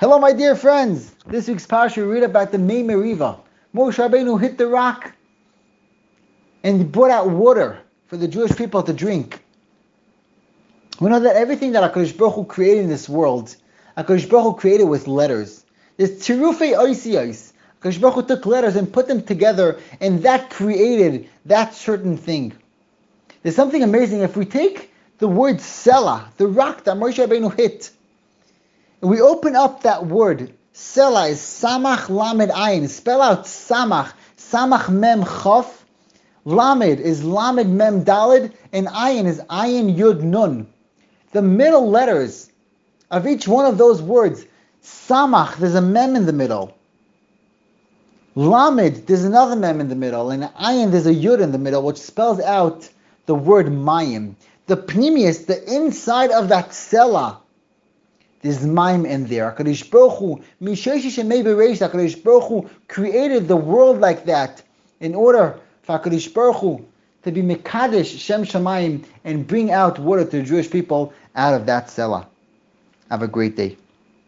Hello, my dear friends. This week's parsha we read about the Mei Meriva. Moshe Rabbeinu hit the rock and brought out water for the Jewish people to drink. We know that everything that HaKadosh Baruch Hu created in this world, HaKadosh Baruch Hu created with letters. There's tirufei oisiyos. HaKadosh Baruch Hu took letters and put them together, and that created that certain thing. There's something amazing. If we take the word Selah, the rock that Moshe Rabbeinu hit, we open up that word. Selah is Samach Lamed Ayin. Spell out Samach. Samach Mem Chof. Lamed is Lamed Mem Dalid. And Ayin is Ayin Yud Nun. The middle letters of each one of those words. Samach, there's a Mem in the middle. Lamed, there's another Mem in the middle. And Ayin, there's a Yud in the middle, which spells out the word Mayim. The pnimius, the inside of that Selah there's mayim in there. HaKadosh Baruch Hu, Misheshish and Bereish, HaKadosh Baruch Hu created the world like that in order for HaKadosh Baruch Hu to be Mekadesh Shem Shamayim and bring out water to the Jewish people out of that Selah. Have a great day.